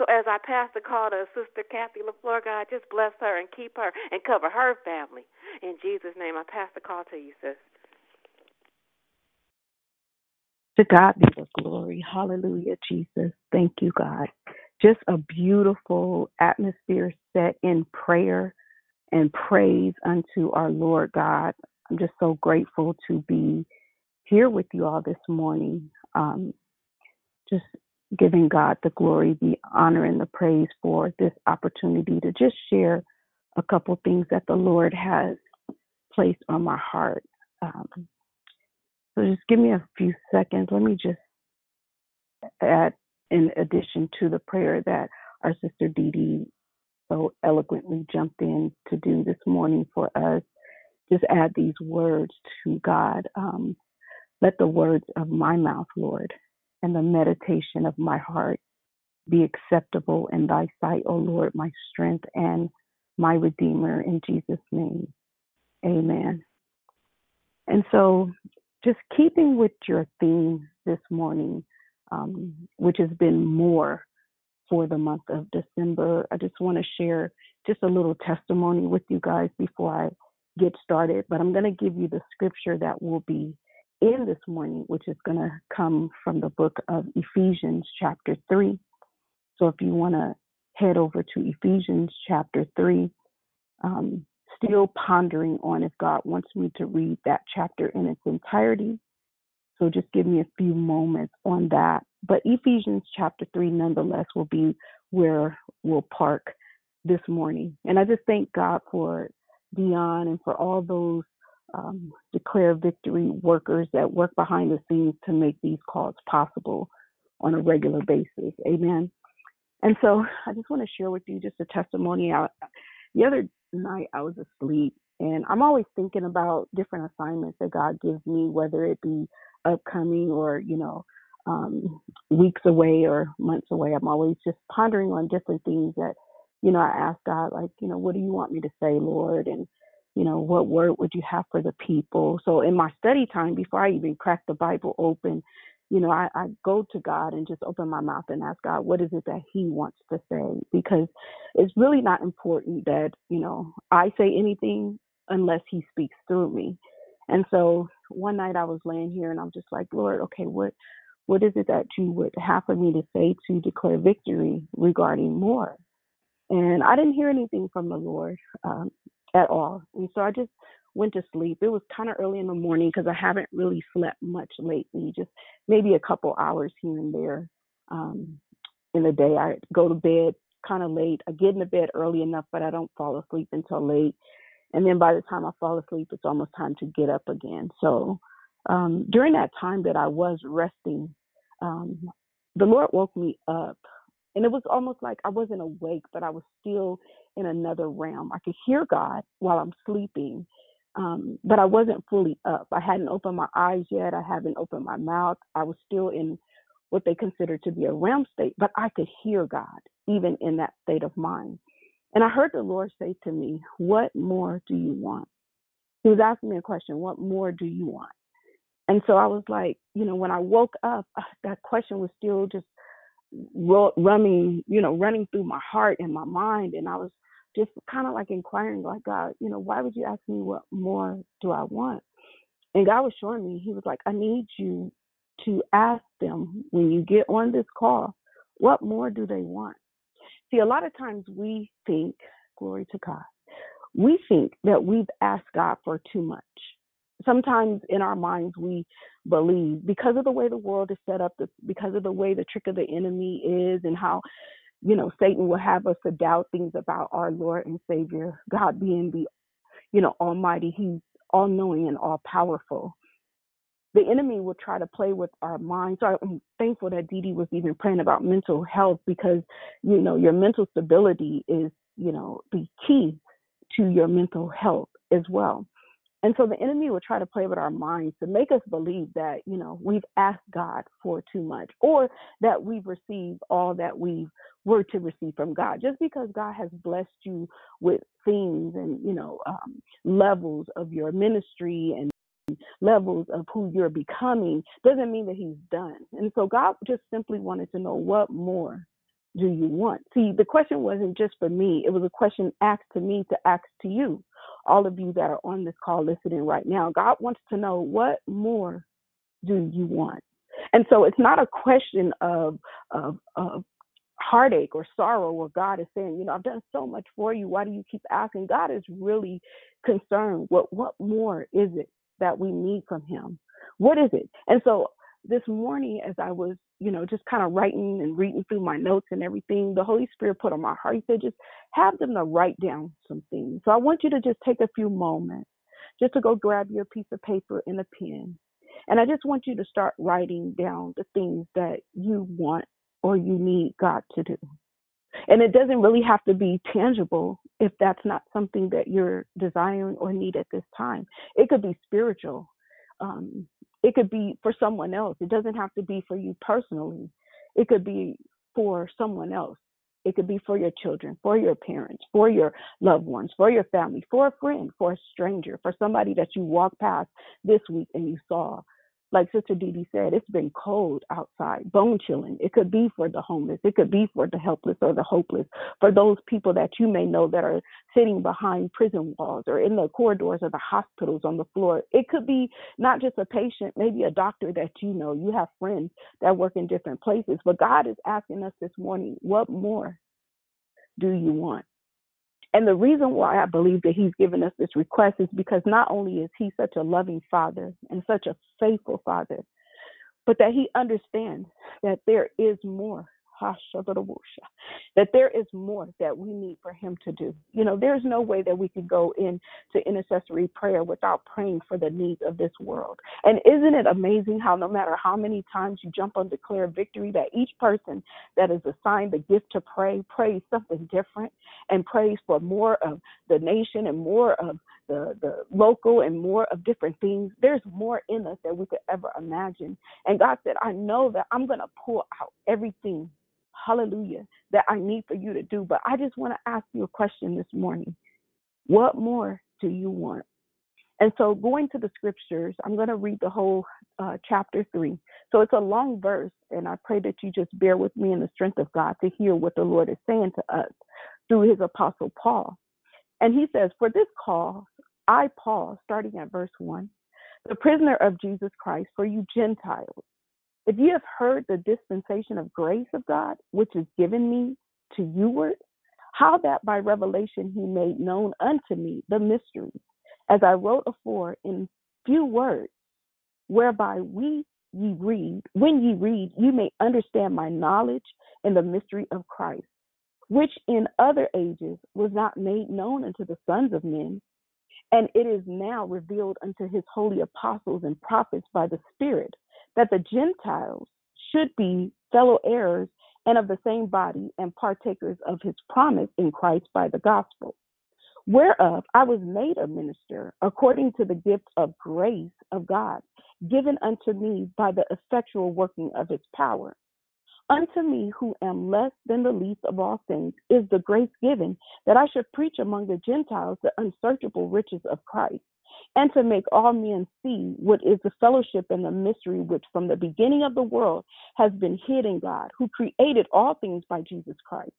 So as I pass the call to Sister Kathy LaFleur, God, just bless her and keep her and cover her family. In Jesus' name, I pass the call to you, sis. To God be the glory. Hallelujah, Jesus. Thank you, God. Just a beautiful atmosphere set in prayer and praise unto our Lord God. I'm just so grateful to be here with you all this morning. Um, just giving God the glory, the honor, and the praise for this opportunity to just share a couple things that the Lord has placed on my heart. Um, so just give me a few seconds. Let me just add, in addition to the prayer that our sister Dee Dee so eloquently jumped in to do this morning for us, just add these words to God. Um, let the words of my mouth, Lord, and the meditation of my heart be acceptable in thy sight, O Lord, my strength and my redeemer, in Jesus' name. Amen. And so, just keeping with your theme this morning, um, which has been more for the month of December, I just want to share just a little testimony with you guys before I get started. But I'm going to give you the scripture that will be in this morning, which is going to come from the book of Ephesians, chapter 3. So if you want to head over to Ephesians, chapter 3, um, still pondering on if God wants me to read that chapter in its entirety. So just give me a few moments on that. But Ephesians chapter 3, nonetheless, will be where we'll park this morning. And I just thank God for Dion and for all those um, declare victory workers that work behind the scenes to make these calls possible on a regular basis. Amen. And so I just want to share with you just a testimony. I, the other night I was asleep and I'm always thinking about different assignments that God gives me, whether it be upcoming or, you know, um, weeks away or months away. I'm always just pondering on different things that, you know, I ask God, like, you know, what do you want me to say, Lord? And, you know, what word would you have for the people? So in my study time, before I even crack the Bible open, you know, I, I go to God and just open my mouth and ask God, what is it that He wants to say? Because it's really not important that, you know, I say anything unless He speaks through me. And so one night I was laying here and I'm just like, Lord, okay, what what is it that you would have for me to say to declare victory regarding more? And I didn't hear anything from the Lord um, at all. And so I just went to sleep. It was kind of early in the morning because I haven't really slept much lately, just maybe a couple hours here and there um, in the day. I go to bed kind of late. I get into bed early enough, but I don't fall asleep until late. And then by the time I fall asleep, it's almost time to get up again. So um, during that time that I was resting, um, the Lord woke me up and it was almost like I wasn't awake, but I was still in another realm. I could hear God while I'm sleeping, um, but I wasn't fully up. I hadn't opened my eyes yet. I haven't opened my mouth. I was still in what they consider to be a realm state, but I could hear God even in that state of mind. And I heard the Lord say to me, What more do you want? He was asking me a question, What more do you want? And so I was like, you know, when I woke up, that question was still just running, you know, running through my heart and my mind. And I was just kind of like inquiring, like, God, you know, why would you ask me what more do I want? And God was showing me, He was like, I need you to ask them when you get on this call, what more do they want? See, a lot of times we think, glory to God, we think that we've asked God for too much sometimes in our minds we believe because of the way the world is set up, because of the way the trick of the enemy is, and how you know Satan will have us to doubt things about our Lord and Savior, God being the you know Almighty. He's all knowing and all powerful. The enemy will try to play with our minds. So I'm thankful that Dee Dee was even praying about mental health because you know your mental stability is you know the key to your mental health as well and so the enemy will try to play with our minds to make us believe that, you know, we've asked God for too much or that we've received all that we were to receive from God. Just because God has blessed you with things and, you know, um, levels of your ministry and levels of who you're becoming doesn't mean that he's done. And so God just simply wanted to know what more do you want? See, the question wasn't just for me, it was a question asked to me to ask to you, all of you that are on this call listening right now. God wants to know what more do you want? And so it's not a question of, of, of heartache or sorrow where God is saying, you know, I've done so much for you. Why do you keep asking? God is really concerned. What what more is it that we need from him? What is it? And so this morning as I was, you know, just kind of writing and reading through my notes and everything, the Holy Spirit put on my heart. He said, just have them to write down some things. So I want you to just take a few moments just to go grab your piece of paper and a pen. And I just want you to start writing down the things that you want or you need God to do. And it doesn't really have to be tangible if that's not something that you're desiring or need at this time. It could be spiritual. Um, it could be for someone else. It doesn't have to be for you personally. It could be for someone else. It could be for your children, for your parents, for your loved ones, for your family, for a friend, for a stranger, for somebody that you walked past this week and you saw like Sister Dee Dee said, it's been cold outside, bone chilling. It could be for the homeless, it could be for the helpless or the hopeless, for those people that you may know that are sitting behind prison walls or in the corridors of the hospitals on the floor. It could be not just a patient, maybe a doctor that you know. You have friends that work in different places. But God is asking us this morning, what more do you want? And the reason why I believe that he's given us this request is because not only is he such a loving father and such a faithful father, but that he understands that there is more that there is more that we need for him to do. You know, there's no way that we could go into intercessory prayer without praying for the needs of this world. And isn't it amazing how no matter how many times you jump on declare victory, that each person that is assigned the gift to pray prays something different and prays for more of the nation and more of the, the local and more of different things. There's more in us than we could ever imagine. And God said, I know that I'm going to pull out everything hallelujah, that I need for you to do. But I just want to ask you a question this morning. What more do you want? And so, going to the scriptures, I'm going to read the whole uh, chapter three. So, it's a long verse, and I pray that you just bear with me in the strength of God to hear what the Lord is saying to us through his apostle Paul. And he says, For this cause, I, Paul, starting at verse one, the prisoner of Jesus Christ, for you Gentiles if you have heard the dispensation of grace of God, which is given me to youward, how that by revelation he made known unto me the mystery, as I wrote afore in few words, whereby we ye read, when ye read, you may understand my knowledge in the mystery of Christ, which in other ages was not made known unto the sons of men, and it is now revealed unto his holy apostles and prophets by the Spirit that the Gentiles should be fellow heirs and of the same body and partakers of his promise in Christ by the gospel, whereof I was made a minister according to the gift of grace of God, given unto me by the effectual working of his power. Unto me, who am less than the least of all things, is the grace given that I should preach among the Gentiles the unsearchable riches of Christ and to make all men see what is the fellowship and the mystery which from the beginning of the world has been hid in God, who created all things by Jesus Christ,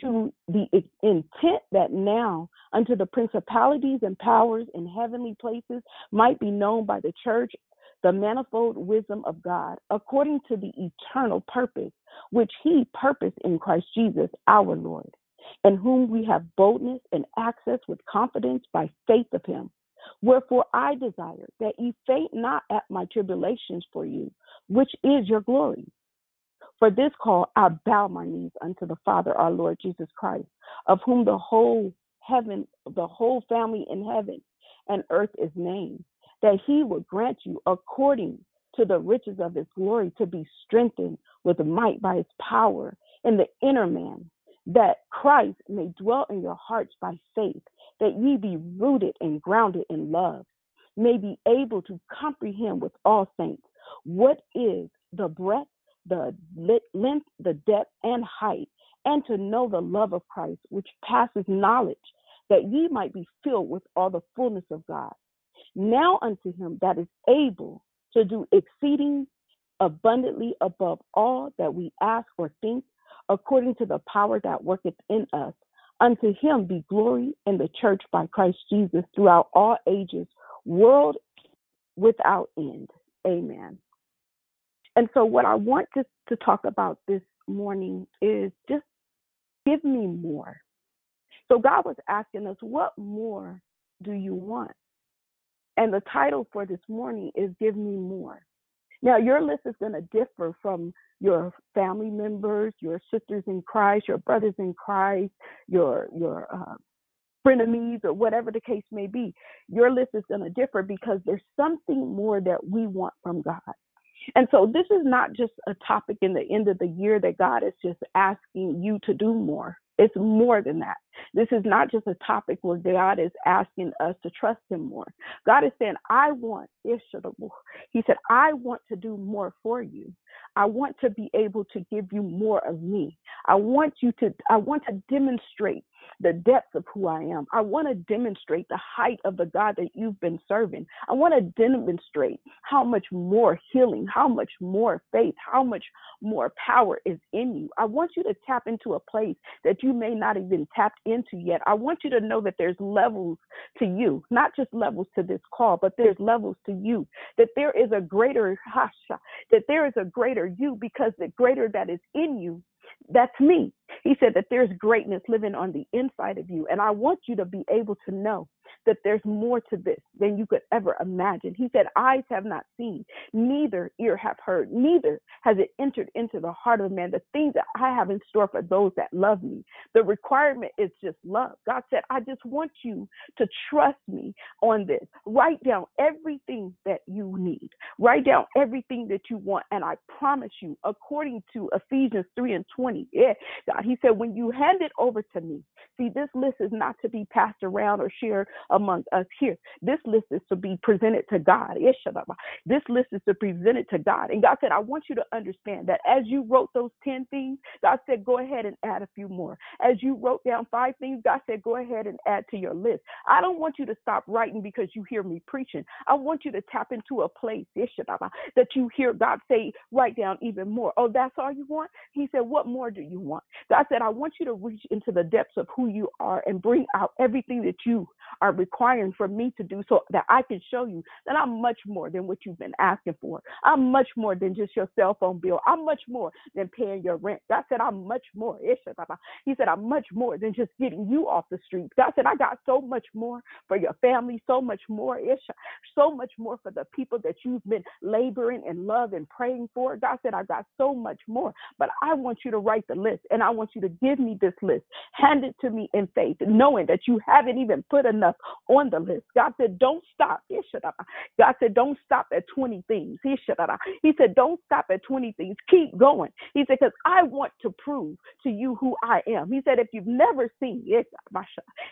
to the intent that now unto the principalities and powers in heavenly places might be known by the church the manifold wisdom of God, according to the eternal purpose which he purposed in Christ Jesus our Lord, in whom we have boldness and access with confidence by faith of him Wherefore I desire that ye faint not at my tribulations for you, which is your glory. For this call I bow my knees unto the Father our Lord Jesus Christ, of whom the whole heaven, the whole family in heaven and earth is named, that he would grant you according to the riches of his glory to be strengthened with might by his power in the inner man, that Christ may dwell in your hearts by faith that ye be rooted and grounded in love, may be able to comprehend with all saints what is the breadth, the length, the depth, and height, and to know the love of Christ, which passes knowledge, that ye might be filled with all the fullness of God. Now unto him that is able to do exceeding abundantly above all that we ask or think, according to the power that worketh in us. Unto him be glory in the church by Christ Jesus throughout all ages, world without end. Amen. And so, what I want to, to talk about this morning is just give me more. So, God was asking us, What more do you want? And the title for this morning is Give Me More. Now, your list is going to differ from your family members, your sisters in Christ, your brothers in Christ, your your uh, frenemies, or whatever the case may be. Your list is going to differ because there's something more that we want from God. And so this is not just a topic in the end of the year that God is just asking you to do more. It's more than that. This is not just a topic where God is asking us to trust Him more. God is saying, I want, He said, I want to do more for you. I want to be able to give you more of me. I want you to, I want to demonstrate the depth of who I am. I want to demonstrate the height of the God that you've been serving. I want to demonstrate how much more healing, how much more faith, how much more power is in you. I want you to tap into a place that you may not even tapped into yet. I want you to know that there's levels to you, not just levels to this call, but there's levels to you. That there is a greater hasha, that there is a greater you because the greater that is in you that's me. He said that there's greatness living on the inside of you. And I want you to be able to know that there's more to this than you could ever imagine. He said, Eyes have not seen, neither ear have heard, neither has it entered into the heart of man the things that I have in store for those that love me. The requirement is just love. God said, I just want you to trust me on this. Write down everything that you need, write down everything that you want. And I promise you, according to Ephesians 3 and 20, yeah, God, He said, when you hand it over to me, see, this list is not to be passed around or shared among us here. This list is to be presented to God. This list is to present it to God. And God said, I want you to understand that as you wrote those 10 things, God said, go ahead and add a few more. As you wrote down five things, God said, go ahead and add to your list. I don't want you to stop writing because you hear me preaching. I want you to tap into a place that you hear God say, write down even more. Oh, that's all you want? He said, what more do you want? God said, I want you to reach into the depths of who you are and bring out everything that you are requiring for me to do so that I can show you that I'm much more than what you've been asking for. I'm much more than just your cell phone bill. I'm much more than paying your rent. God said, I'm much more. He said, I'm much more than just getting you off the streets. God said, I got so much more for your family, so much more, so much more for the people that you've been laboring and love and praying for. God said, I got so much more, but I want you to write the list and I want you to give me this list. Hand it to me in faith, knowing that you haven't even put enough on the list. God said, don't stop. God said, don't stop at 20 things. He said, don't stop at 20 things. Keep going. He said, because I want to prove to you who I am. He said, if you've never seen it,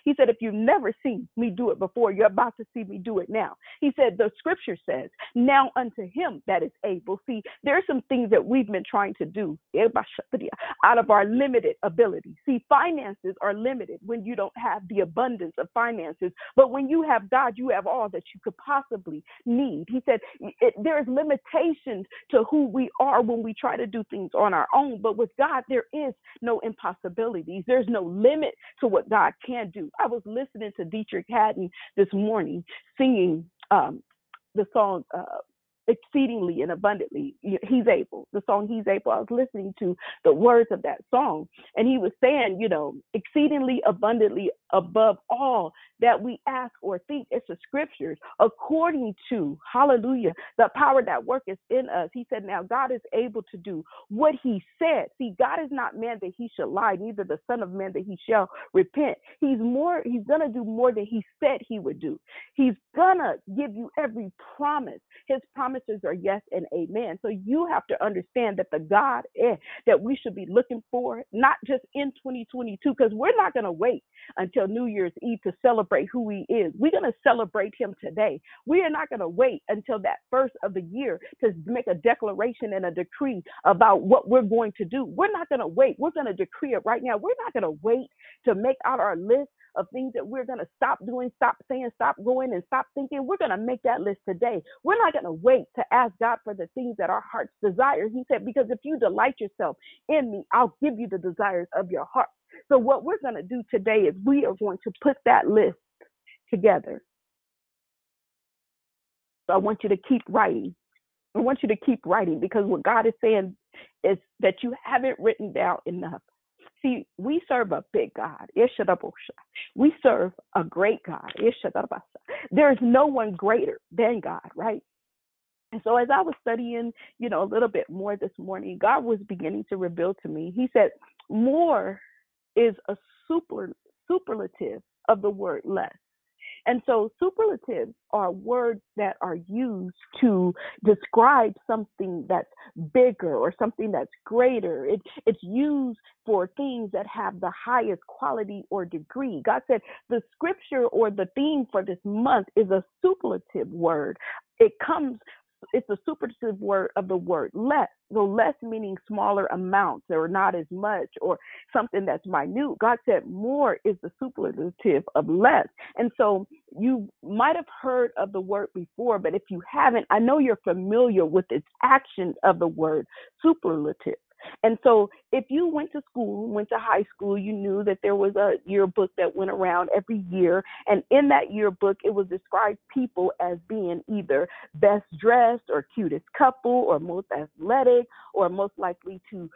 he said, if you've never seen me do it before, you're about to see me do it now. He said, the scripture says, now unto him that is able. See, there are some things that we've been trying to do out of our limited ability. See, finances are limited when you don't have the abundance of finances but when you have God, you have all that you could possibly need. He said it, there's limitations to who we are when we try to do things on our own. But with God, there is no impossibilities. There's no limit to what God can do. I was listening to Deitrick Haddon this morning singing um, the song uh, exceedingly and abundantly. He's able. The song He's Able. I was listening to the words of that song, and he was saying, you know, exceedingly abundantly above all that we ask or think. It's the scriptures according to, hallelujah, the power that worketh in us. He said, now God is able to do what he said. See, God is not man that he should lie, neither the son of man that he shall repent. He's more, he's going to do more than he said he would do. He's going to give you every promise. His promises are yes and amen. So you have to understand that the God eh, that we should be looking for, not just in 2022, because we're not going to wait until New Year's Eve to celebrate who He is. We're going to celebrate Him today. We are not going to wait until that first of the year to make a declaration and a decree about what we're going to do. We're not going to wait. We're going to decree it right now. We're not going to wait to make out our list of things that we're going to stop doing, stop saying, stop going, and stop thinking. We're going to make that list today. We're not going to wait to ask God for the things that our hearts desire. He said, because if you delight yourself in me, I'll give you the desires of your heart. So, what we're going to do today is we are going to put that list together. So, I want you to keep writing. I want you to keep writing because what God is saying is that you haven't written down enough. See, we serve a big God. We serve a great God. There's no one greater than God, right? And so as I was studying, you know, a little bit more this morning, God was beginning to reveal to me. He said, more is a super superlative of the word less. And so superlatives are words that are used to describe something that's bigger or something that's greater. It, it's used for things that have the highest quality or degree. God said the scripture or the theme for this month is a superlative word. It comes it's a superlative word of the word less. So less meaning smaller amounts or not as much or something that's minute. God said more is the superlative of less. And so you might have heard of the word before, but if you haven't, I know you're familiar with its action of the word superlative. And so if you went to school, went to high school, you knew that there was a yearbook that went around every year. And in that yearbook, it was described people as being either best dressed or cutest couple or most athletic or most likely to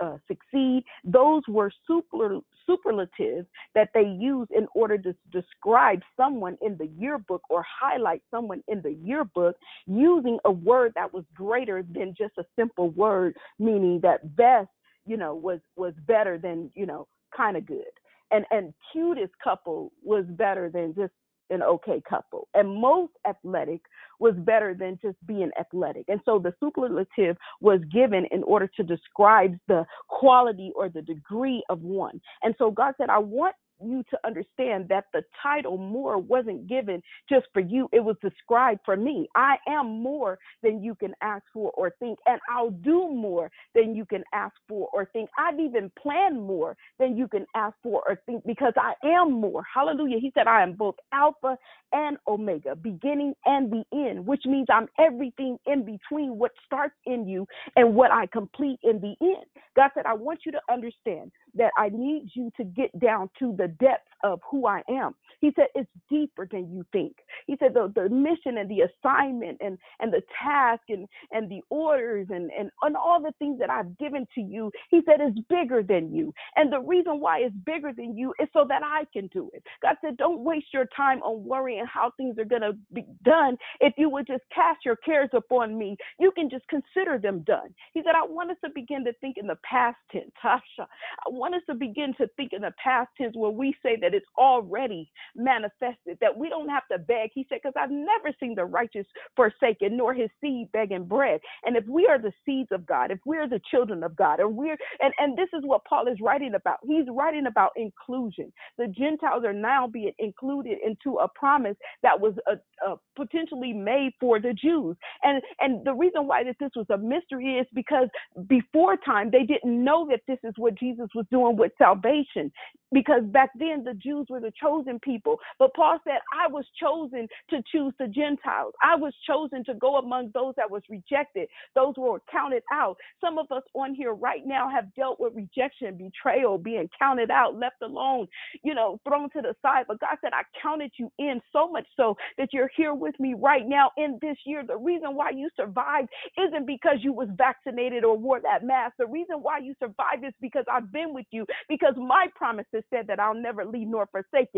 uh, succeed. Those were super, superlatives that they used in order to describe someone in the yearbook or highlight someone in the yearbook using a word that was greater than just a simple word, meaning that best, you know, was was better than you know, kind of good. And and cutest couple was better than just an okay couple. And most athletic was better than just being athletic. And so the superlative was given in order to describe the quality or the degree of one. And so God said, I want you to understand that the title more wasn't given just for you, it was described for me. I am more than you can ask for or think, and I'll do more than you can ask for or think. I've even planned more than you can ask for or think because I am more. Hallelujah. He said, I am both Alpha and Omega, beginning and the end, which means I'm everything in between what starts in you and what I complete in the end. God said, I want you to understand that I need you to get down to the depth of who I am. He said it's deeper than you think. He said the, the mission and the assignment and, and the task and, and the orders and, and, and all the things that I've given to you, he said is bigger than you. And the reason why it's bigger than you is so that I can do it. God said, don't waste your time on worrying how things are going to be done. If you would just cast your cares upon me, you can just consider them done. He said, I want us to begin to think in the past tense, Tasha. I want us to begin to think in the past tense where we say that it's already manifested, that we don't have to beg. He said, because I've never seen the righteous forsaken, nor his seed begging bread. And if we are the seeds of God, if we're the children of God, and we're and, and this is what Paul is writing about. He's writing about inclusion. The Gentiles are now being included into a promise that was a, a potentially made for the Jews. And and the reason why that this was a mystery is because before time they didn't know that this is what Jesus was doing with salvation because back then the Jews were the chosen people. But Paul said, I was chosen to choose the Gentiles. I was chosen to go among those that was rejected, those were counted out. Some of us on here right now have dealt with rejection, betrayal, being counted out, left alone, you know, thrown to the side. But God said, I counted you in so much so that you're here with me right now in this year. The reason why you survived isn't because you was vaccinated or wore that mask. The reason why you survived is because I've been with you, because my promises said that I'll never leave nor forsake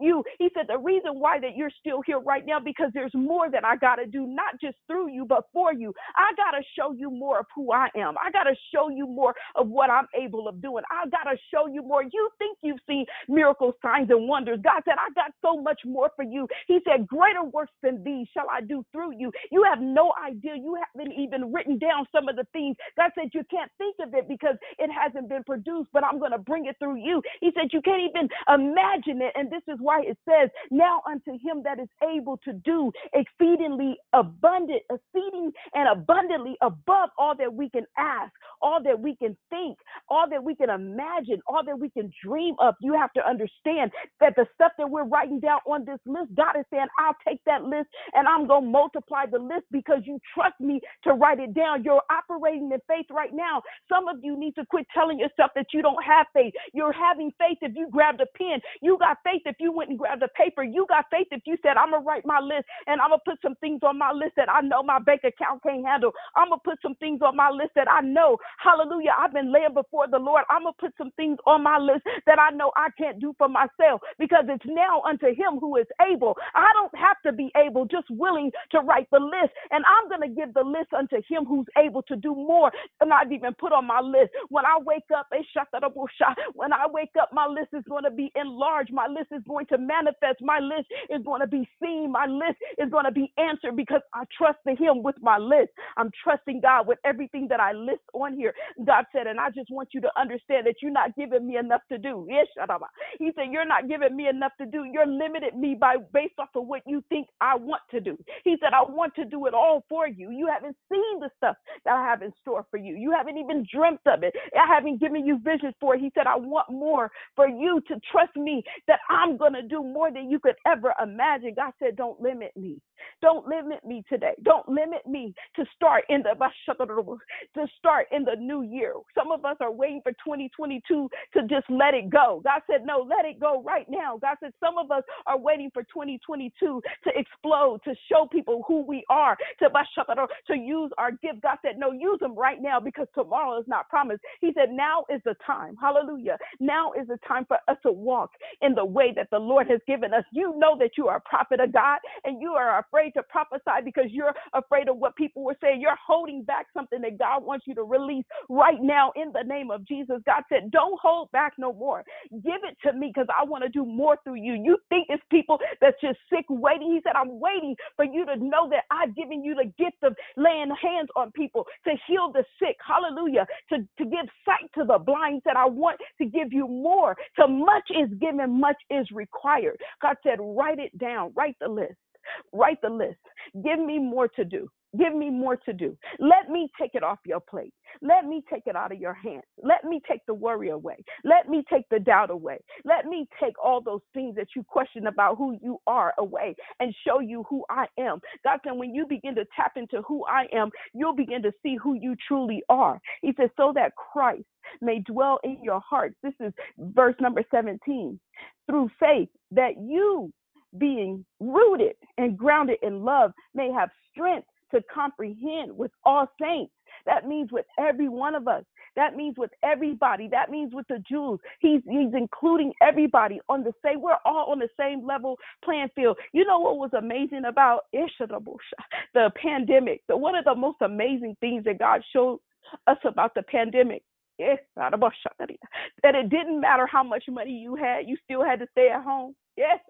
you. He said, the reason why that you're still here right now because there's more that I gotta do, not just through you, but for you. I gotta show you more of who I am. I gotta show you more of what I'm able of doing. I gotta show you more. You think you've seen miracles, signs, and wonders. God said, I got so much more for you. He said, Greater works than these shall I do through you. You have no idea. You haven't even written down some of the things. God said, You can't think of it because it hasn't been produced, but I'm gonna bring it through you. He said, you can't even imagine it. And this is why it says, Now unto him that is able to do exceedingly abundant, exceeding and abundantly above all that we can ask, all that we can think, all that we can imagine, all that we can dream of. You have to understand that the stuff that we're writing down on this list, God is saying, I'll take that list and I'm going to multiply the list because you trust me to write it down. You're operating in faith right now. Some of you need to quit telling yourself that you don't have faith. You're having faith if you grabbed a pen. You got faith if you went and grabbed a paper. You got faith if you said, I'm going to write my list and I'm going to put some things on my list that I know my bank account can't handle. I'm going to put some things on my list that I know, hallelujah, I've been laying before the Lord. I'm going to put some things on my list that I know I can't do for myself because it's now unto him who is able. I don't have to be able, just willing to write the list. And I'm going to give the list unto him who's able to do more than I've even put on my list. When I wake up, eh, when I wake up, my list is going to be enlarged. My list is going to manifest. My list is going to be seen. My list is going to be answered because I trust in him with my list. I'm trusting God with everything that I list on here. God said, and I just want you to understand that you're not giving me enough to do. He said, You're not giving me enough to do. You're limited me by based off of what you think I want to do. He said, I want to do it all for you. You haven't seen the stuff that I have in store for you. You haven't even dreamt of it. I haven't given you visions for it. He said, I want more for you to trust me that I'm going to do more than you could ever imagine. God said, Don't limit me. Don't limit me today. Don't limit me to start in the to start in the new year. Some of us are waiting for 2022 to just let it go. God said, No, let it go right now. God said, Some of us are waiting for 2022 to explode, to show people who we are, to to use our gift. God said, No, use them right now because tomorrow is not promised. He said, Now is the time. Hallelujah. Now is the time for us to walk in the way that the Lord has given us. You know that you are a prophet of God and you are afraid to prophesy because you're afraid of what people will say. You're holding back something that God wants you to release right now in the name of Jesus. God said, Don't hold back no more. Give it to me because I want to do more through you. You think it's people that's just sick waiting. He said, I'm waiting for you to know that I've given you the gift of laying hands on people to heal the sick. Hallelujah. To, to give sight to the blind. He said, I want to give you more. So much is given, much is required. God said, write it down, write the list. Write the list. Give me more to do. Give me more to do. Let me take it off your plate. Let me take it out of your hands. Let me take the worry away. Let me take the doubt away. Let me take all those things that you question about who you are away and show you who I am. God said, when you begin to tap into who I am, you'll begin to see who you truly are. He says, so that Christ may dwell in your hearts. This is verse number 17. Through faith, that you being rooted and grounded in love may have strength to comprehend with all saints. That means with every one of us. That means with everybody. That means with the Jews. He's he's including everybody on the same. We're all on the same level playing field. You know what was amazing about the pandemic? The one of the most amazing things that God showed us about the pandemic eh, that it didn't matter how much money you had, you still had to stay at home. Yes,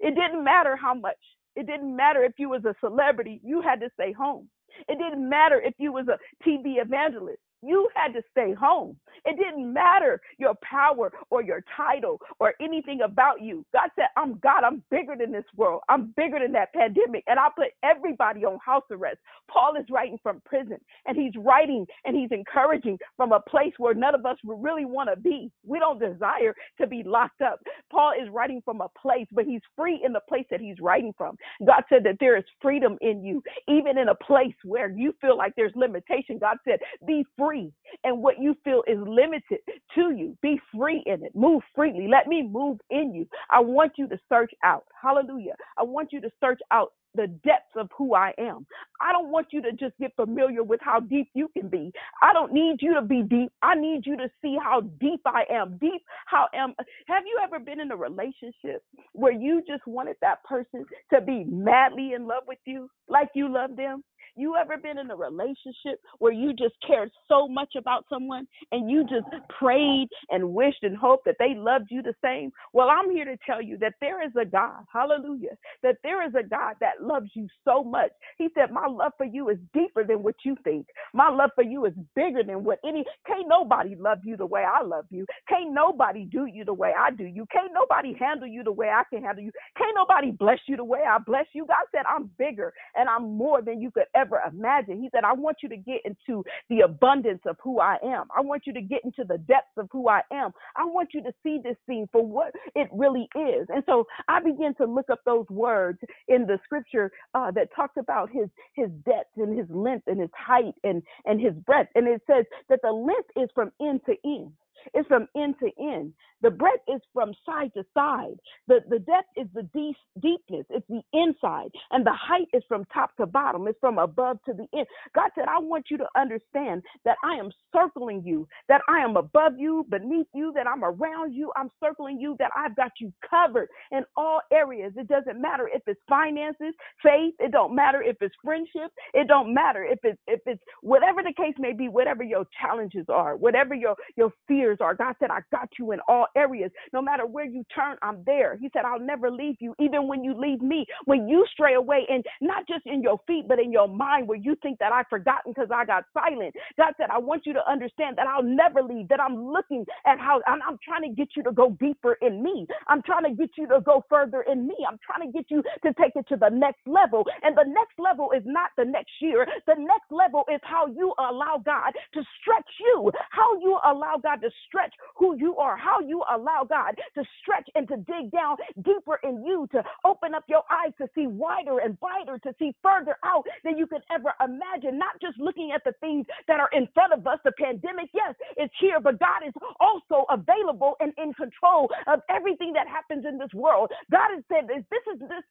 it didn't matter how much. It didn't matter if you was a celebrity, you had to stay home. It didn't matter if you was a TV evangelist. You had to stay home. It didn't matter your power or your title or anything about you. God said, I'm God. I'm bigger than this world. I'm bigger than that pandemic. And I put everybody on house arrest. Paul is writing from prison and he's writing and he's encouraging from a place where none of us really want to be. We don't desire to be locked up. Paul is writing from a place, but he's free in the place that he's writing from. God said that there is freedom in you, even in a place where you feel like there's limitation. God said, Be free free. And what you feel is limited to you, be free in it. Move freely. Let me move in you. I want you to search out. Hallelujah. I want you to search out the depths of who I am. I don't want you to just get familiar with how deep you can be. I don't need you to be deep. I need you to see how deep I am. Deep how am have you ever been in a relationship where you just wanted that person to be madly in love with you like you love them? You ever been in a relationship where you just cared so much about someone and you just prayed and wished and hoped that they loved you the same? Well, I'm here to tell you that there is a God, hallelujah, that there is a God that loves you so much. He said, My love for you is deeper than what you think. My love for you is bigger than what any, can't nobody love you the way I love you. Can't nobody do you the way I do you. Can't nobody handle you the way I can handle you. Can't nobody bless you the way I bless you. God said, I'm bigger and I'm more than you could ever imagine. He said, I want you to get into the abundance of who I am. I want you to get into the depths of who I am. I want you to see this thing for what it really is. And so I began to look up those words in the scripture uh, that talks about his his depth and his length and his height and and his breadth. And it says that the length is from end to end. It's from end to end. The breadth is from side to side. The, the depth is the deep, deepness. It's the inside. And the height is from top to bottom. It's from above to the end. God said, I want you to understand that I am circling you, that I am above you, beneath you, that I'm around you. I'm circling you, that I've got you covered in all areas. It doesn't matter if it's finances, faith. It don't matter if it's friendship. It don't matter if it's if it's whatever the case may be, whatever your challenges are, whatever your your fears are. God said, I got you in all areas. No matter where you turn, I'm there. He said, I'll never leave you, even when you leave me. When you stray away, and not just in your feet, but in your mind, where you think that I've forgotten because I got silent. God said, I want you to understand that I'll never leave, that I'm looking at how I'm, I'm trying to get you to go deeper in me. I'm trying to get you to go further in me. I'm trying to get you to take it to the next level. And the next level is not the next year. The next level is how you allow God to stretch you, how you allow God to stretch who you are, how you allow God to stretch and to dig down deeper in you, to open up your eyes to see wider and brighter, to see further out than you could ever imagine. Not just looking at the things that are in front of us. The pandemic, yes, it's here, but God is also available and in control of everything that happens in this world. God has said this, this is this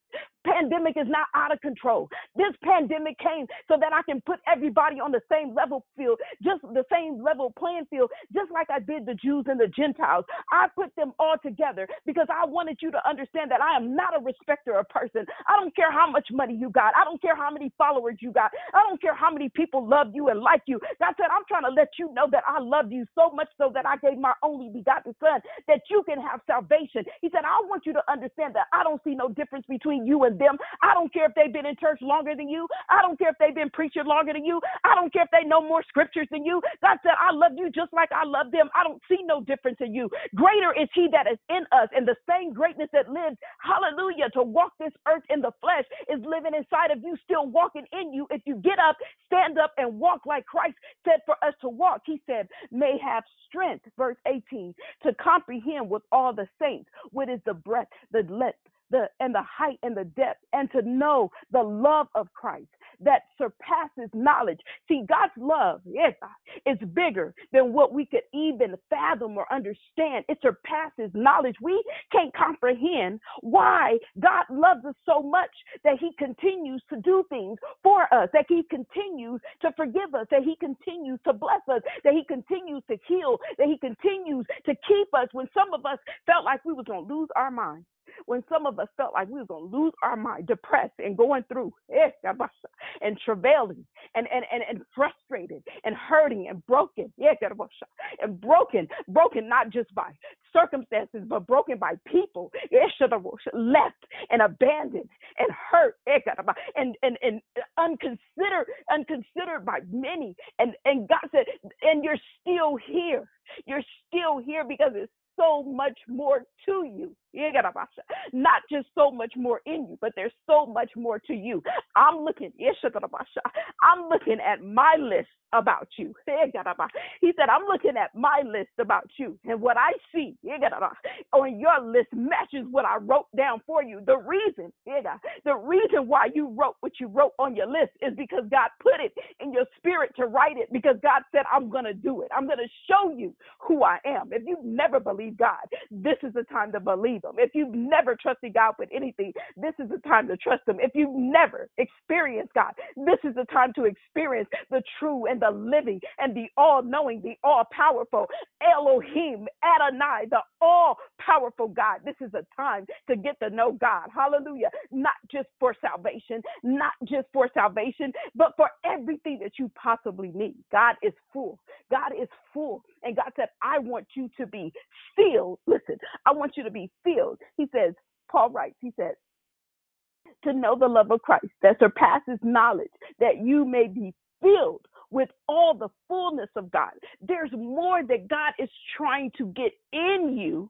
pandemic is not out of control. This pandemic came so that I can put everybody on the same level field, just the same level playing field, just like I did the Jews and the Gentiles. I put them all together because I wanted you to understand that I am not a respecter of person. I don't care how much money you got. I don't care how many followers you got. I don't care how many people love you and like you. God said, I'm trying to let you know that I love you so much so that I gave my only begotten son that you can have salvation. He said, I want you to understand that I don't see no difference between you and them. I don't care if they've been in church longer than you. I don't care if they've been preaching longer than you. I don't care if they know more scriptures than you. God said, I love you just like I love them. I don't see no difference in you. Greater is he that is in us, and the same greatness that lives, hallelujah, to walk this earth in the flesh is living inside of you, still walking in you. If you get up, stand up, and walk like Christ said for us to walk, he said, may have strength, verse 18, to comprehend with all the saints what is the breadth, the length, the and the height and the depth and to know the love of Christ that surpasses knowledge. See, God's love yes, is bigger than what we could even fathom or understand. It surpasses knowledge. We can't comprehend why God loves us so much that He continues to do things for us, that He continues to forgive us, that He continues to bless us, that He continues to heal, that He continues to keep us when some of us felt like we was going to lose our mind when some of us felt like we were going to lose our mind, depressed and going through eh, and travailing and, and, and, and frustrated and hurting and broken, and broken, broken not just by circumstances, but broken by people, left and abandoned and hurt and, and, and unconsidered, unconsidered by many. And, and God said, and you're still here. You're still here because it's so much more to you. Not just so much more in you, but there's so much more to you. I'm looking, I'm looking at my list about you. He said, I'm looking at my list about you. And what I see on your list matches what I wrote down for you. The reason, the reason why you wrote what you wrote on your list is because God put it in your spirit to write it because God said, I'm going to do it. I'm going to show you who I am. If you've never believed God, this is the time to believe Him. If you've never trusted God with anything, this is the time to trust Him. If you've never experienced God, this is the time to experience the true and the living and the all knowing, the all powerful Elohim, Adonai, the all powerful God. This is a time to get to know God. Hallelujah. Not just for salvation, not just for salvation, but for everything that you possibly need. God is full. God is full. And God said, I want you to be filled. Listen, I want you to be filled. He says, Paul writes, he says, to know the love of Christ that surpasses knowledge, that you may be filled with all the fullness of God. There's more that God is trying to get in you.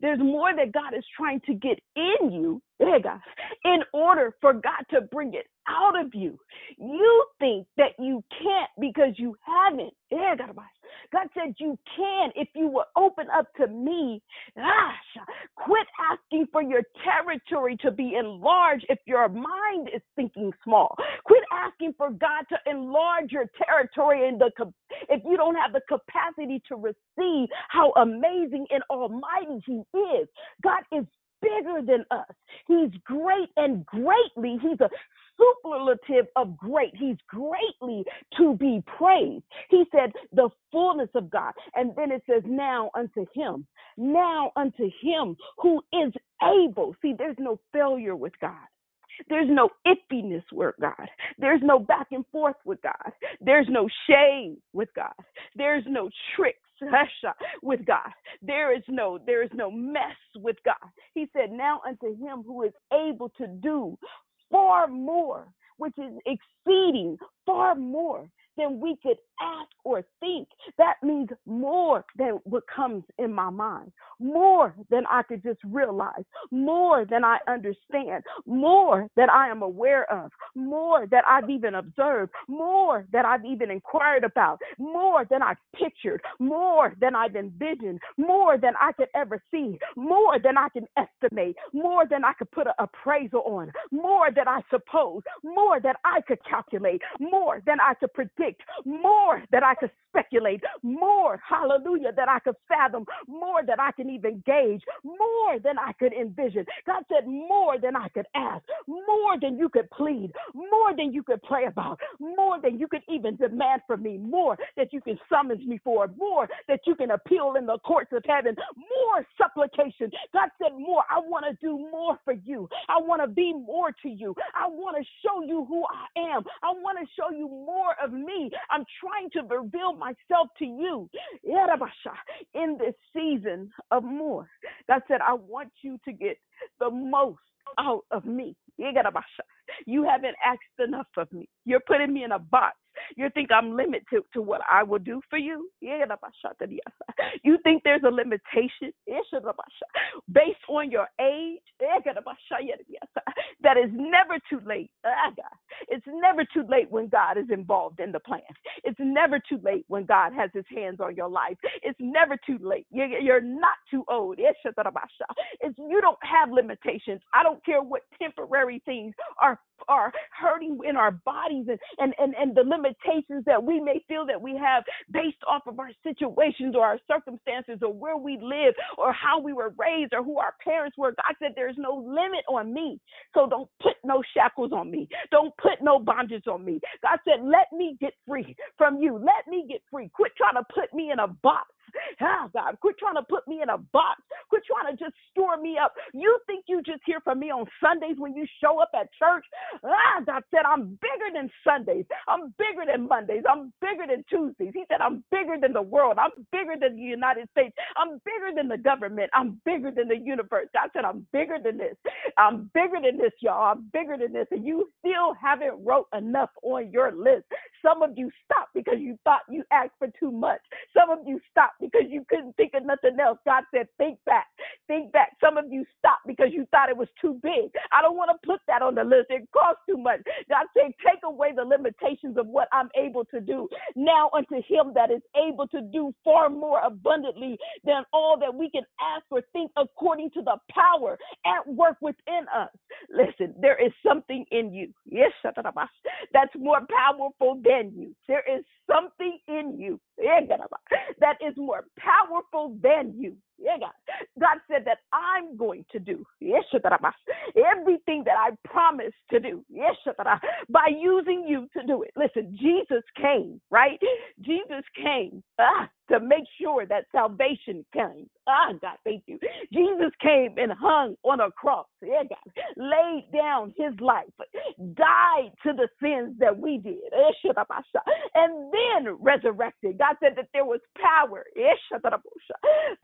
There's more that God is trying to get in you in order for God to bring it out of you. You think that you can't because you haven't. God said you can if you will open up to me. Quit asking for your territory to be enlarged if your mind is thinking small. Quit asking for God to enlarge your territory in the if you don't have the capacity to receive how amazing and almighty he is. God is bigger than us. He's great and greatly. He's a superlative of great. He's greatly to be praised. He said, the fullness of God. And then it says, now unto him, now unto him who is able. See, there's no failure with God. There's no iffiness with God. There's no back and forth with God. There's no shade with God. There's no tricks with God. There is no there is no mess with God. He said, "Now unto him who is able to do far more, which is exceeding far more than we could ask or think. That means more than what comes in my mind, more than I could just realize, more than I understand, more that I am aware of, more that I've even observed, more that I've even inquired about, more than I've pictured, more than I've envisioned, more than I could ever see, more than I can estimate, more than I could put an appraisal on, more than I suppose, more than I could calculate, more than I could predict, more that I could speculate, more, hallelujah, that I could fathom, more that I can even gauge, more than I could envision. God said, more than I could ask, more than you could plead, more than you could pray about, more than you could even demand from me, more that you can summons me for, more that you can appeal in the courts of heaven, more supplication. God said, more. I want to do more for you. I want to be more to you. I want to show you who I am. I want to show you more of me. I'm trying to reveal myself to you in this season of more. God said, I want you to get the most out of me. You haven't asked enough of me. You're putting me in a box. You think I'm limited to, to what I will do for you? You think there's a limitation based on your age? That is never too late. Ah, it's never too late when God is involved in the plan. It's never too late when God has his hands on your life. It's never too late. You're not too old. It's, you don't have limitations. I don't care what temporary things are are hurting in our bodies and, and, and, and the limitations that we may feel that we have based off of our situations or our circumstances or where we live or how we were raised or who our parents were. God said there's no limit on me. So don't put no shackles on me. Don't put no bondage on me. God said, let me get free from you. Let me get free. Quit trying to put me in a box. Ah, God, quit trying to put me in a box. Quit trying to just store me up. You think you just hear from me on Sundays when you show up at church? Ah, God said, I'm bigger than Sundays. I'm bigger than Mondays. I'm bigger than Tuesdays. He said, I'm bigger than the world. I'm bigger than the United States. I'm bigger than the government. I'm bigger than the universe. God said, I'm bigger than this. I'm bigger than this, y'all. I'm bigger than this. And you still haven't wrote enough on your list. Some of you stopped because you thought you asked for too much. Some of you stopped because you couldn't think of nothing else. God said, think back. Think back. Some of you stopped because you thought it was too big. I don't want to put that on the list. It costs too much. God said, take away the limitations of what I'm able to do. Now unto him that is able to do far more abundantly than all that we can ask or think according to the power at work within us. Listen, there is something in you. Yes, that's more powerful than you. There is something in you that is more powerful than you. Yeah, God. God said that I'm going to do yes, everything that I promised to do yes, by using you to do it. Listen, Jesus came, right? Jesus came ah, to make sure that salvation came. Ah, God, thank you. Jesus came and hung on a cross. Yeah, God. Laid down his life, died to the sins that we did, and then resurrected. God said that there was power,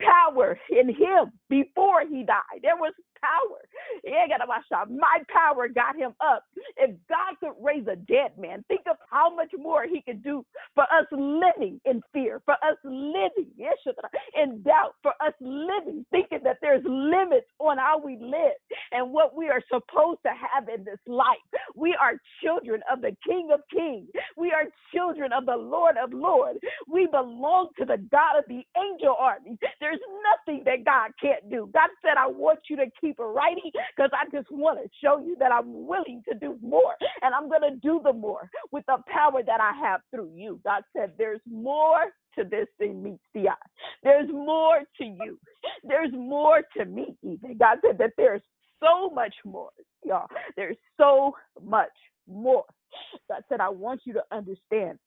power in him before he died. There was power. My power got him up. If God could raise a dead man, think of how much more he could do for us living in fear, for us living in doubt, for us living thinking that there's limits on how we live and what we are supposed to have in this life. We are children of the King of Kings. We are children of the Lord of Lords. We belong to the God of the angel army. There's nothing that God can't do. God said, I want you to keep it writing because I just want to show you that I'm willing to do more and I'm going to do the more with the power that I have through you. God said, There's more to this than meets the eye. There's more to you. There's more to me, even. God said that there's so much more, y'all. There's so much more. God said, I want you to understand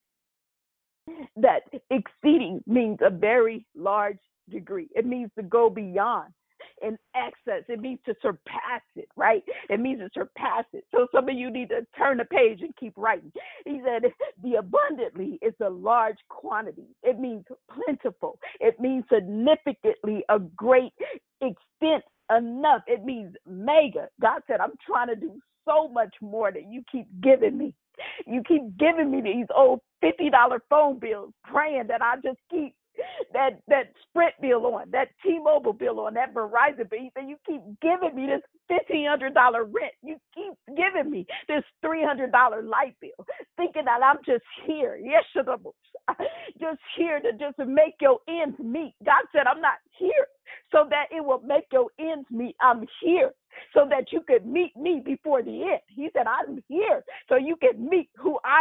that exceeding means a very large degree. It means to go beyond and excess. It means to surpass it, right? It means to surpass it. So some of you need to turn the page and keep writing. He said the abundantly is a large quantity. It means plentiful. It means significantly a great extent enough. It means mega. God said, I'm trying to do so much more than you keep giving me. You keep giving me these old $50 phone bills, praying that I just keep that that Sprint bill on, that T-Mobile bill on, that Verizon bill. He said, "You keep giving me this fifteen hundred dollar rent. You keep giving me this three hundred dollar light bill, thinking that I'm just here, yes, just here to just make your ends meet." God said, "I'm not here so that it will make your ends meet. I'm here so that you could meet me before the end. He said, I'm here so you can meet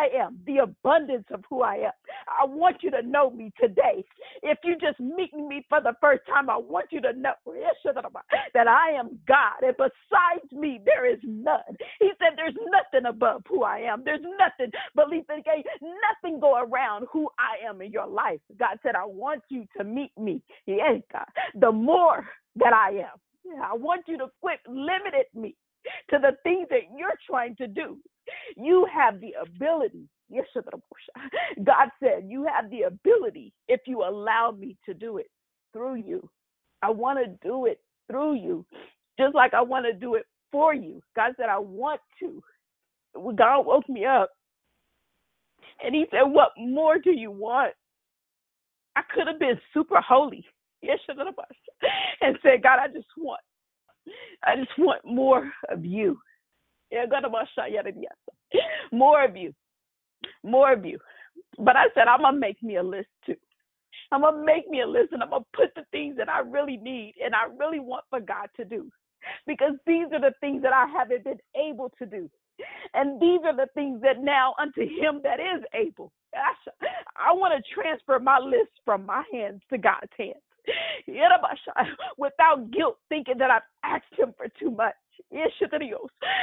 I am, the abundance of who I am. I want you to know me today. If you just meet me for the first time, I want you to know that I am God, and besides me, there is none. He said, There's nothing above who I am. There's nothing, believe me, nothing go around who I am in your life. God said, I want you to meet me. Yes, God. The more that I am. I want you to quit limiting me to the thing that you're trying to do. You have the ability. Yes, God said, You have the ability if you allow me to do it through you. I want to do it through you, just like I want to do it for you. God said, I want to. God woke me up and He said, What more do you want? I could have been super holy. Yes, and said, God, I just want, I just want more of you. More of you. More of you. But I said, I'm going to make me a list too. I'm going to make me a list and I'm going to put the things that I really need and I really want for God to do. Because these are the things that I haven't been able to do. And these are the things that now unto him that is able. I want to transfer my list from my hands to God's hands. without guilt, thinking that I've asked him for too much.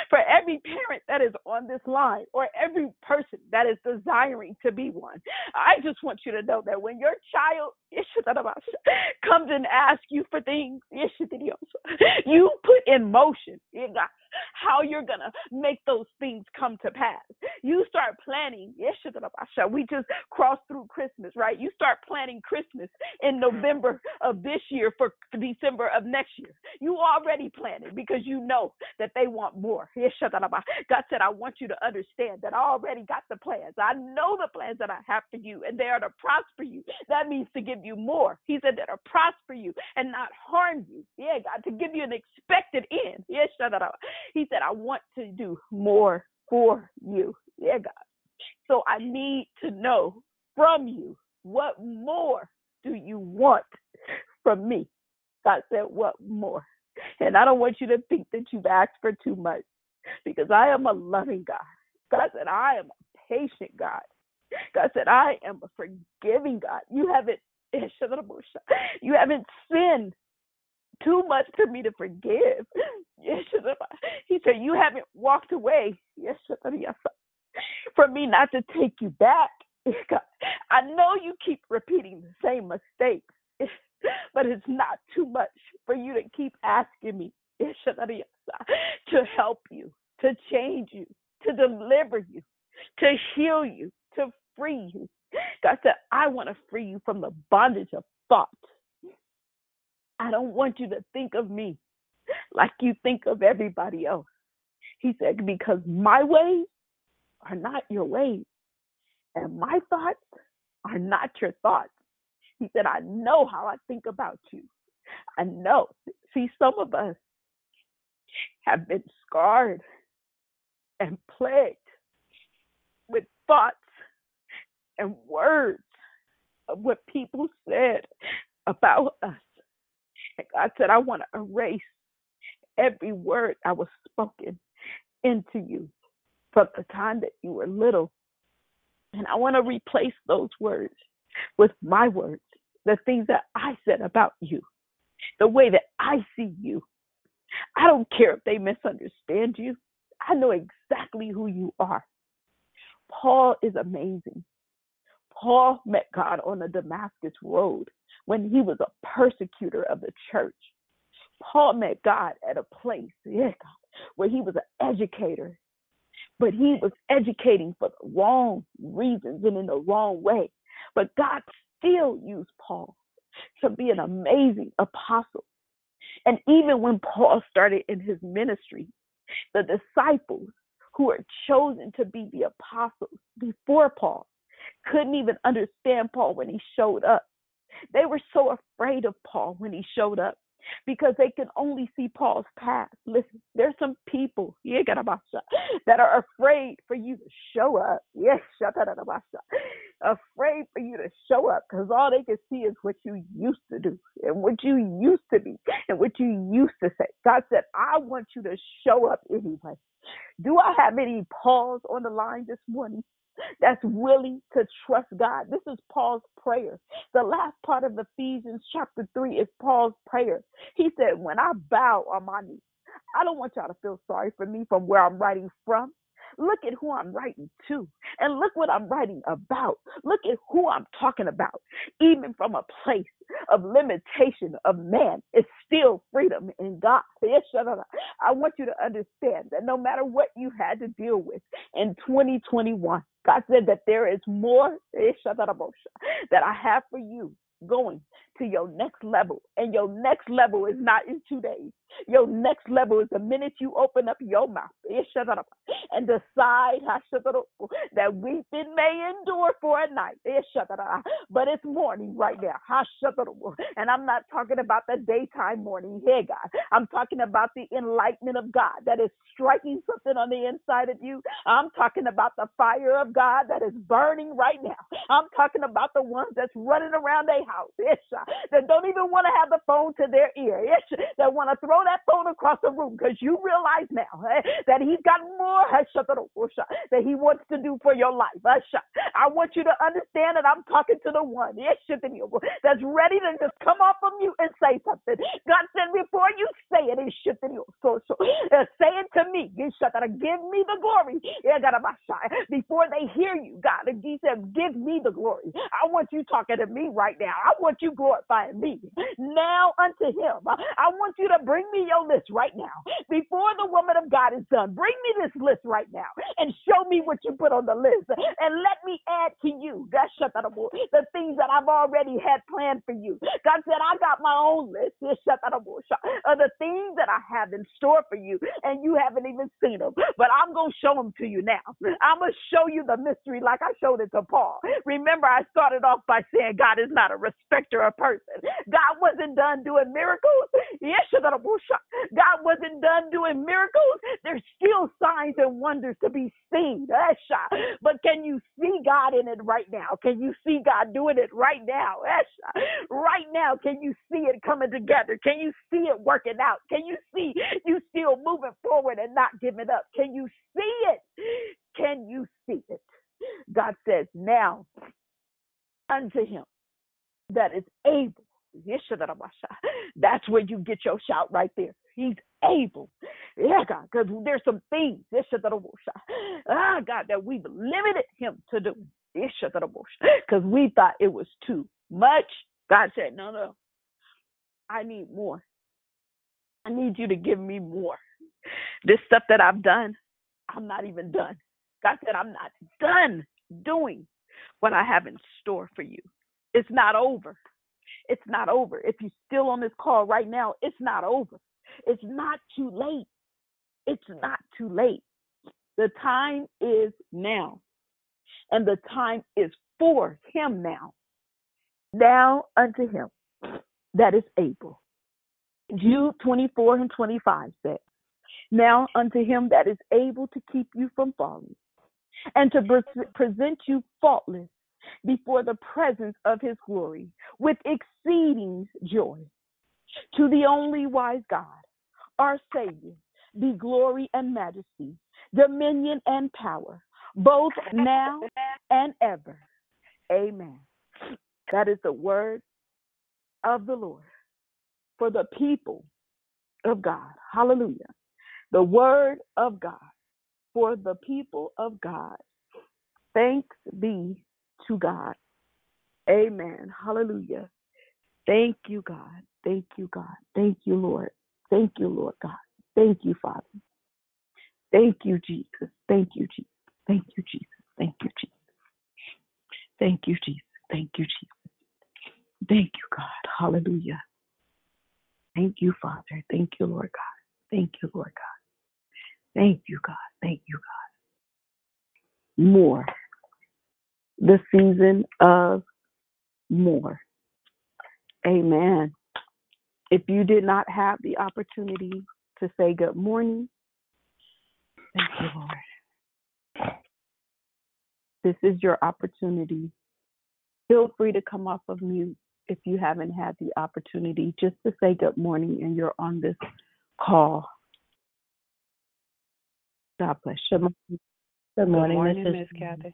For every parent that is on this line or every person that is desiring to be one, I just want you to know that when your child comes and asks you for things, you put in motion how you're going to make those things come to pass. You start planning. Yes. We just crossed through Christmas, right? You start planning Christmas in. November of this year for December of next year. You already planning because you know that they want more. Yes, God said, I want you to understand that I already got the plans. I know the plans that I have for you, and they are to prosper you. That means to give you more. He said that are prosper you and not harm you. Yeah, God, to give you an expected end. Yes, he said, I want to do more for you. Yeah, God. So I need to know from you what more do you want from me? God said, What more? And I don't want you to think that you've asked for too much because I am a loving God. God said, I am a patient God. God said, I am a forgiving God. You haven't you haven't sinned too much for me to forgive. He said, You haven't walked away. Yes, for me not to take you back. I know you keep repeating the same mistakes, but it's not too much for you to keep asking me to help you, to change you, to deliver you, to heal you, to free you. God said, I want to free you from the bondage of thought. I don't want you to think of me like you think of everybody else. He said, because my ways are not your ways, and my thoughts are not your thoughts. He said, I know how I think about you. I know. See, some of us have been scarred and plagued with thoughts and words of what people said about us. God said, I want to erase every word I was spoken into you from the time that you were little. And I want to replace those words with my words, the things that I said about you, the way that I see you. I don't care if they misunderstand you. I know exactly who you are. Paul is amazing. Paul met God on the Damascus Road when he was a persecutor of the church. Paul met God at a place, yeah, where he was an educator, but he was educating for the wrong reasons and in the wrong way. But God still used Paul to be an amazing apostle. And even when Paul started in his ministry, the disciples who were chosen to be the apostles before Paul couldn't even understand Paul when he showed up. They were so afraid of Paul when he showed up because they can only see Paul's past. Listen, there's some people that are afraid for you to show up. Yes, afraid for you to show up because all they can see is what you used to do and what you used to be and what you used to say. God said, I want you to show up anyway. Do I have any Pauls on the line this morning? That's willing to trust God. This is Paul's prayer. The last part of Ephesians chapter 3 is Paul's prayer. He said, When I bow on my knees, I don't want y'all to feel sorry for me from where I'm writing from. Look at who I'm writing to. And look what I'm writing about. Look at who I'm talking about. Even from a place of limitation of man, it's still freedom in God. I want you to understand that no matter what you had to deal with in 2021, God said that there is more eh, that I have for you going to your next level. And your next level is not in two days. Your next level is the minute you open up your mouth and decide that weeping may endure for a night. But it's morning right now. And I'm not talking about the daytime morning here, God. I'm talking about the enlightenment of God that is striking something on the inside of you. I'm talking about the fire of God that is burning right now. I'm talking about the ones that's running around their house that don't even want to have the phone to their ear, that want to throw that phone across the room because you realize now that he's got more that he wants to do for your life. I want you to understand that I'm talking to the one that's ready to just come off of you and say something. God said, before you say it, so, uh, say it to me. Give me the glory. Before they hear you, God, and he said, give me the glory. I want you talking to me right now. I want you glorifying me. Now unto him. I want you to bring me your list right now. Before the woman of God is done, bring me this list right now and show me what you put on the list. And let me add to you the things that I've already had planned for you. God said, I got my own list of the things that I have in store for you, and you haven't even seen them. But I'm going to show them to you now. I'm going to show you the mystery like I showed it to Paul. Remember, I started off by saying God is not a respecter of person. God wasn't done doing miracles. Yes, God wasn't done doing miracles. There's still signs and wonders to be seen. But can you see God in it right now? Can you see God doing it right now? Right now, can you see it coming together? Can you see it working out? Can you see you still moving forward and not giving up? Can you see it? Can you see it? God says, now unto him that is able That's where you get your shout right there. He's able. Yeah, God, because there's some things, ah, God, that we've limited him to do. Because we thought it was too much. God said, no, no, I need more. I need you to give me more. This stuff that I've done, I'm not even done. God said, I'm not done doing what I have in store for you. It's not over. It's not over. If you're still on this call right now, it's not over. It's not too late. It's not too late. The time is now. And the time is for him now. Now unto him that is able. Jude 24 and 25 says, Now unto him that is able to keep you from falling and to present you faultless before the presence of his glory with exceeding joy. To the only wise God, our Savior, be glory and majesty, dominion and power, both now and ever. Amen. That is the word of the Lord for the people of God. Hallelujah. The word of God for the people of God. Thanks be to God. Amen. Hallelujah. Thank you, God. Thank you, God. Thank you, Lord. Thank you, Lord God. Thank you, Father. Thank you, Jesus. Thank you, Jesus. Thank you, Jesus. Thank you, Jesus. Thank you, Jesus. Thank you, Jesus. Thank you, God. Hallelujah. Thank you, Father. Thank you, Lord God. Thank you, Lord God. Thank you, God. Thank you, God. More. The season of more. Amen. If you did not have the opportunity to say good morning, thank you, Lord. This is your opportunity. Feel free to come off of mute if you haven't had the opportunity just to say good morning and you're on this call. God bless you. Good morning, morning Miss Kathy.